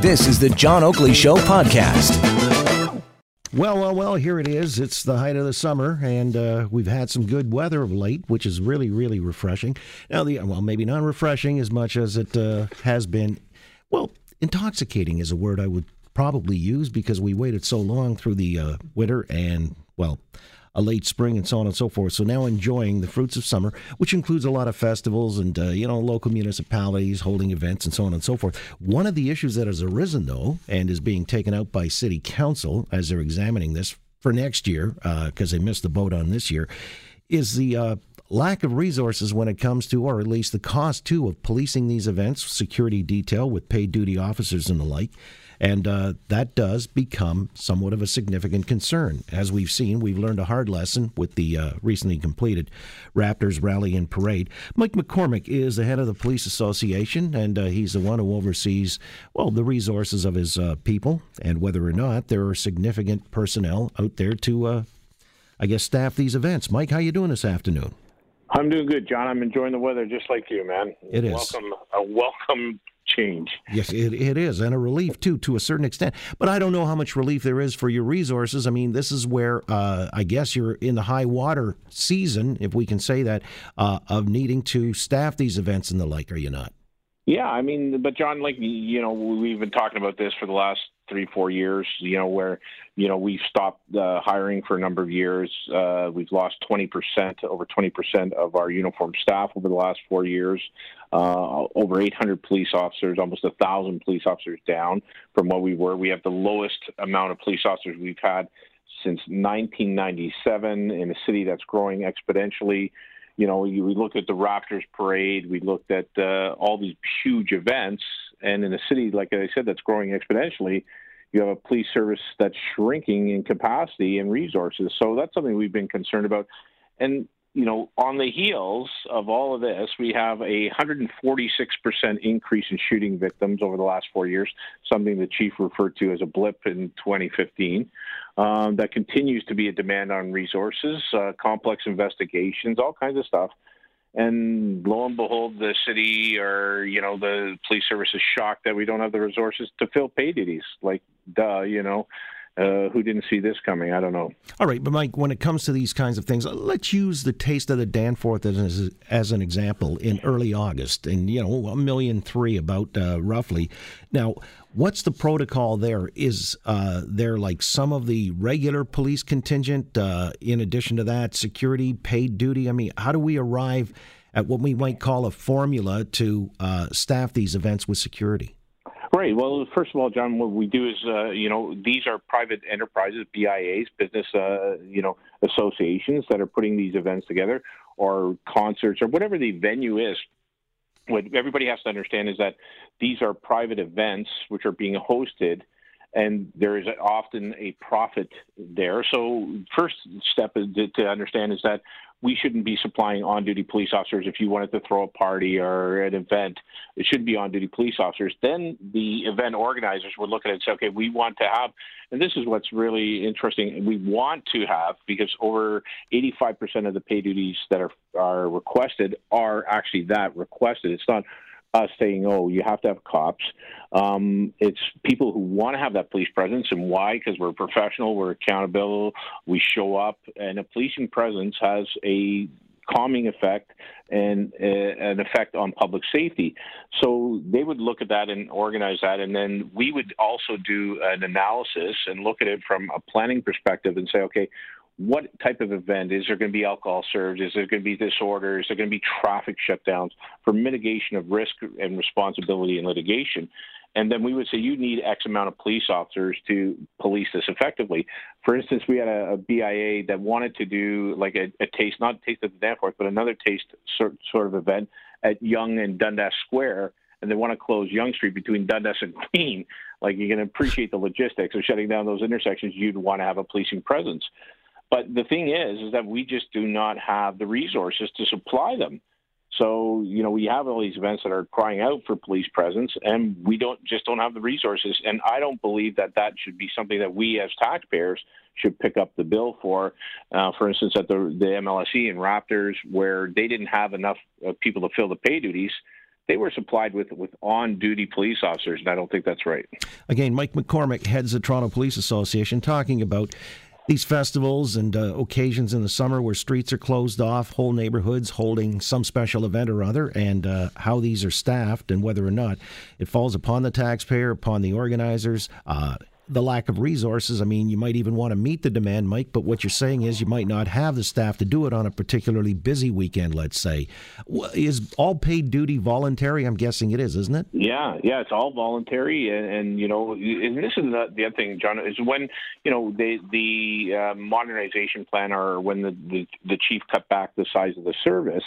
This is the John Oakley Show podcast. Well, well, well, here it is. It's the height of the summer, and uh, we've had some good weather of late, which is really, really refreshing. Now, the well, maybe not refreshing as much as it uh, has been. Well, intoxicating is a word I would probably use because we waited so long through the uh, winter and, well, a late spring and so on and so forth. So now enjoying the fruits of summer, which includes a lot of festivals and, uh, you know, local municipalities holding events and so on and so forth. One of the issues that has arisen, though, and is being taken out by City Council as they're examining this for next year, because uh, they missed the boat on this year, is the uh, lack of resources when it comes to, or at least the cost too, of policing these events, security detail with paid duty officers and the like. And uh, that does become somewhat of a significant concern. As we've seen, we've learned a hard lesson with the uh, recently completed Raptors Rally and Parade. Mike McCormack is the head of the Police Association, and uh, he's the one who oversees, well, the resources of his uh, people and whether or not there are significant personnel out there to, uh, I guess, staff these events. Mike, how you doing this afternoon? I'm doing good, John. I'm enjoying the weather just like you, man. It is. Welcome, a welcome change. Yes, it, it is, and a relief too, to a certain extent. But I don't know how much relief there is for your resources. I mean, this is where uh, I guess you're in the high water season, if we can say that, uh, of needing to staff these events and the like. Are you not? Yeah, I mean, but John, like you know, we've been talking about this for the last three, four years. You know, where you know we've stopped uh, hiring for a number of years. Uh, we've lost twenty percent, over twenty percent of our uniform staff over the last four years. Uh, over 800 police officers, almost a thousand police officers down from what we were. We have the lowest amount of police officers we've had since 1997 in a city that's growing exponentially you know, we looked at the Raptors parade, we looked at uh, all these huge events, and in a city, like I said, that's growing exponentially, you have a police service that's shrinking in capacity and resources. So that's something we've been concerned about. And you know, on the heels of all of this, we have a 146% increase in shooting victims over the last four years, something the chief referred to as a blip in 2015. Um, that continues to be a demand on resources, uh, complex investigations, all kinds of stuff. And lo and behold, the city or you know the police service is shocked that we don't have the resources to fill pay duties. Like, duh, you know uh, who didn't see this coming? I don't know. All right, but Mike, when it comes to these kinds of things, let's use the taste of the Danforth as, as an example in early August, and you know, a million three about uh, roughly. Now, what's the protocol there? Is uh, there like some of the regular police contingent, uh, in addition to that, security, paid duty? I mean, how do we arrive at what we might call a formula to uh, staff these events with security? Right. Well, first of all, John, what we do is, uh, you know, these are private enterprises, BIAs, business, uh, you know, associations that are putting these events together, or concerts, or whatever the venue is. What everybody has to understand is that these are private events which are being hosted, and there is often a profit there. So, first step to understand is that we shouldn't be supplying on duty police officers if you wanted to throw a party or an event. It should be on duty police officers. Then the event organizers would look at it and say, okay, we want to have, and this is what's really interesting, we want to have, because over 85% of the pay duties that are, are requested are actually that requested. It's not us saying, "Oh, you have to have cops." Um, it's people who want to have that police presence, and why? Because we're professional, we're accountable, we show up, and a policing presence has a calming effect and uh, an effect on public safety. So they would look at that and organize that, and then we would also do an analysis and look at it from a planning perspective and say, okay, what type of event is there going to be alcohol served? Is there going to be disorder? Is there going to be traffic shutdowns for mitigation of risk and responsibility in litigation? And then we would say you need X amount of police officers to police this effectively. For instance, we had a, a BIA that wanted to do like a, a, taste, not a taste of the Danforth, but another taste sort, sort of event at Yonge and Dundas Square and they want to close Yonge Street between Dundas and Queen, like you can appreciate the logistics of shutting down those intersections, you'd want to have a policing presence. But the thing is, is that we just do not have the resources to supply them. So, you know, we have all these events that are crying out for police presence, and we don't just don't have the resources. And I don't believe that that should be something that we as taxpayers should pick up the bill for. Uh, for instance, at the the MLSE and Raptors, where they didn't have enough uh, people to fill the pay duties, they were supplied with with on duty police officers, and I don't think that's right. Again, Mike McCormack heads the Toronto Police Association, talking about these festivals and uh, occasions in the summer where streets are closed off, whole neighborhoods holding some special event or other, and uh, how these are staffed and whether or not it falls upon the taxpayer, upon the organizers. Uh, the lack of resources. I mean, you might even want to meet the demand, Mike, but what you're saying is you might not have the staff to do it on a particularly busy weekend, let's say. Is all paid duty voluntary? I'm guessing it is, isn't it? Yeah, yeah, it's all voluntary. And, and you know, and this is the, the other thing, John, is when, you know, the, the uh, modernization plan or when the, the, the chief cut back the size of the service,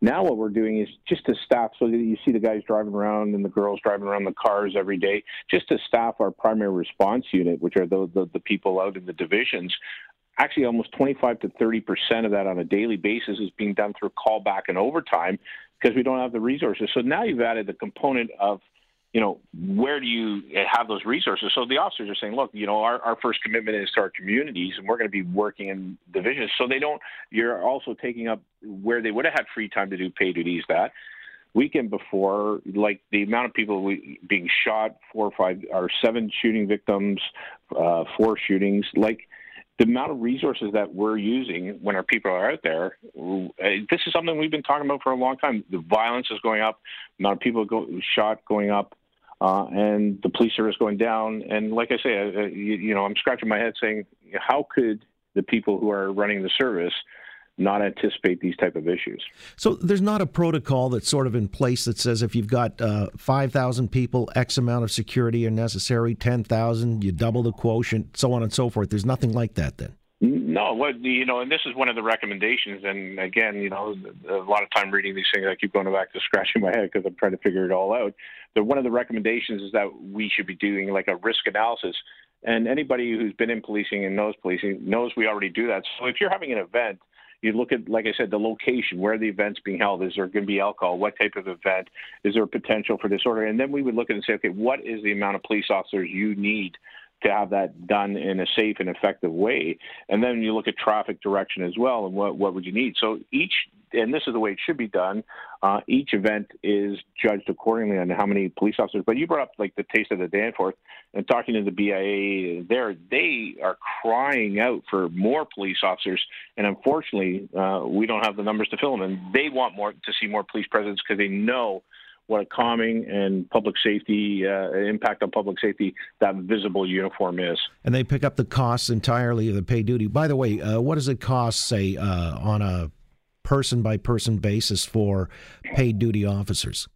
now what we're doing is just to staff, so that you see the guys driving around and the girls driving around the cars every day, just to staff our primary response unit, which are the, the, the people out in the divisions. Actually, almost 25 to 30 percent of that on a daily basis is being done through callback and overtime because we don't have the resources. So now you've added the component of you know, where do you have those resources? So the officers are saying, look, you know, our, our first commitment is to our communities, and we're going to be working in divisions. So they don't. You're also taking up where they would have had free time to do pay duties. That weekend before, like the amount of people we, being shot, four or five or seven shooting victims, uh, four shootings, like the amount of resources that we're using when our people are out there, uh, this is something we've been talking about for a long time. The violence is going up, amount of people go, shot going up, uh, and the police service going down. And like I say, uh, you, you, know, I'm scratching my head saying, how could the people who are running the service not anticipate these type of issues? So there's not a protocol that's sort of in place that says if you've got uh, 5,000 people, X amount of security are necessary, 10,000, you double the quotient, so on and so forth. There's nothing like that then. No, what you know, and this is one of the recommendations. And again, you know, a lot of time reading these things, I keep going back to scratching my head because I'm trying to figure it all out. But one of the recommendations is that we should be doing like a risk analysis. And anybody who's been in policing and knows policing knows we already do that. So if you're having an event, you look at, like I said, the location, where the event's being held. Is there going to be alcohol? What type of event? Is there potential for disorder? And then we would look at and say, okay, what is the amount of police officers you need to have that done in a safe and effective way. And then you look at traffic direction as well, and what what would you need? So each and this is the way it should be done. Uh, each event is judged accordingly on how many police officers. But you brought up like the taste of the Danforth, and talking to the BIA there, they are crying out for more police officers, and unfortunately, uh, we don't have the numbers to fill them. And they want more to see more police presence because they know what a calming and public safety uh, impact on public safety that visible uniform is. And they pick up the costs entirely of the pay duty. By the way, uh, what does it cost, say, uh, on a person by person basis for paid duty officers?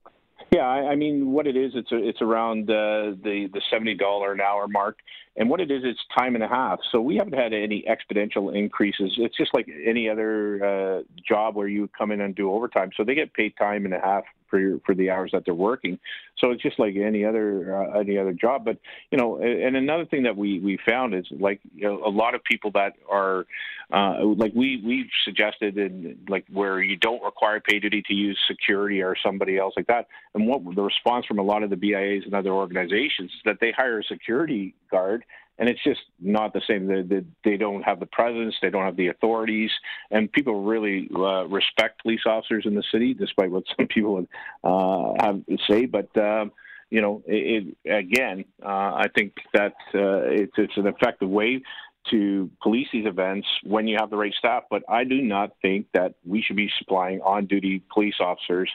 Yeah, I, I mean, what it is, it's a, it's around uh, the the seventy dollar an hour mark, and what it is, it's time and a half. So we haven't had any exponential increases. It's just like any other uh, job where you come in and do overtime. So they get paid time and a half for for the hours that they're working. So it's just like any other uh, any other job. But you know, and another thing that we we found is like you know, a lot of people that are uh, like we we've suggested in like where you don't require pay duty to use security or somebody else like that. And what the response from a lot of the BIAs and other organizations is that they hire a security guard and it's just not the same. They, they, don't have the presence, they don't have the authorities, and people really uh, respect police officers in the city, despite what some people uh, have say. But um, you know, it, it, again, uh, I think that uh, it's it's an effective way to police these events when you have the right staff. But I do not think that we should be supplying on-duty police officers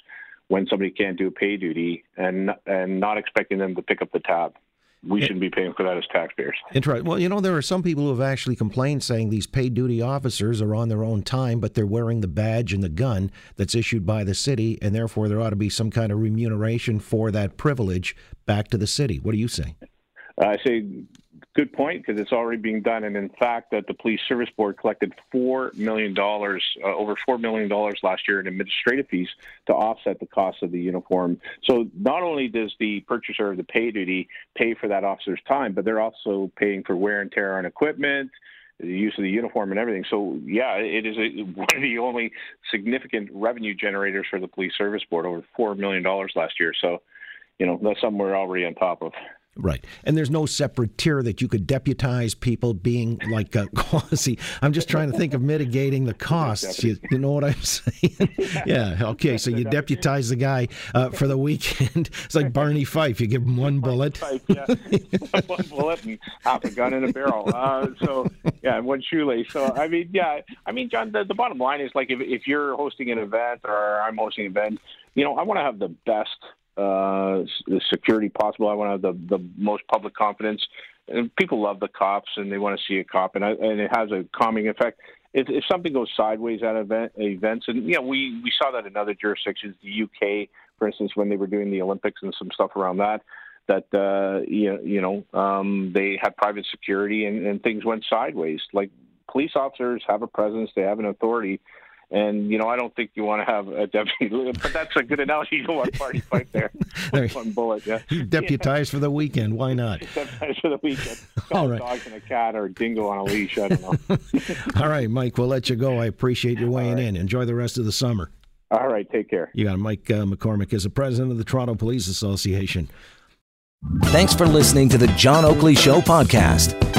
when somebody can't do pay duty and and not expecting them to pick up the tab we shouldn't be paying for that as taxpayers. Interesting. Well, you know, there are some people who have actually complained saying these paid duty officers are on their own time, but they're wearing the badge and the gun that's issued by the city, and therefore there ought to be some kind of remuneration for that privilege back to the city. What do you say? I say good point because it's already being done. And in fact, that the police service board collected four million dollars, uh, over four million dollars last year in administrative fees to offset the cost of the uniform. So not only does the purchaser of the pay duty pay for that officer's time, but they're also paying for wear and tear on equipment. The use of the uniform and everything. So, yeah, it is a, one of the only significant revenue generators for the police service board, over $4 million last year. So, you know, that's something we're already on top of. Right. And there's no separate tier that you could deputize people being like a quasi. I'm just trying to think of mitigating the costs. You, you know what I'm saying? yeah. Okay. So you deputize the guy uh, for the weekend. It's like Barney Fife. You give him one bullet. Fife, yeah. one bullet and half a gun in a barrel. Uh, so, yeah, one shoelace. So, I mean, yeah. I mean, John, the, the bottom line is like if, if you're hosting an event or I'm hosting an event, you know, I want to have the best uh, security possible. I want to have the, the most public confidence. And people love the cops and they want to see a cop, and, I, and it has a calming effect. If, if something goes sideways at event, events, and you know, we, we saw that in other jurisdictions, the UK, for instance, when they were doing the Olympics and some stuff around that, that uh, you, you know um, they had private security and, and things went sideways. Like police officers have a presence, they have an authority, and you know, I don't think you want to have a deputy, but that's a good analogy. You don't want Barney Fife there. One bullet, yeah. Deputized yeah. for the weekend. Why not? Deputized for the weekend. All right. Dogs and a cat or a dingo on a leash. I don't know. All right, Mike. We'll let you go. I appreciate your weighing right. in. Enjoy the rest of the summer. All right. Take care. You got Mike uh, McCormack is the president of the Toronto Police Association. Thanks for listening to the John Oakley Show podcast.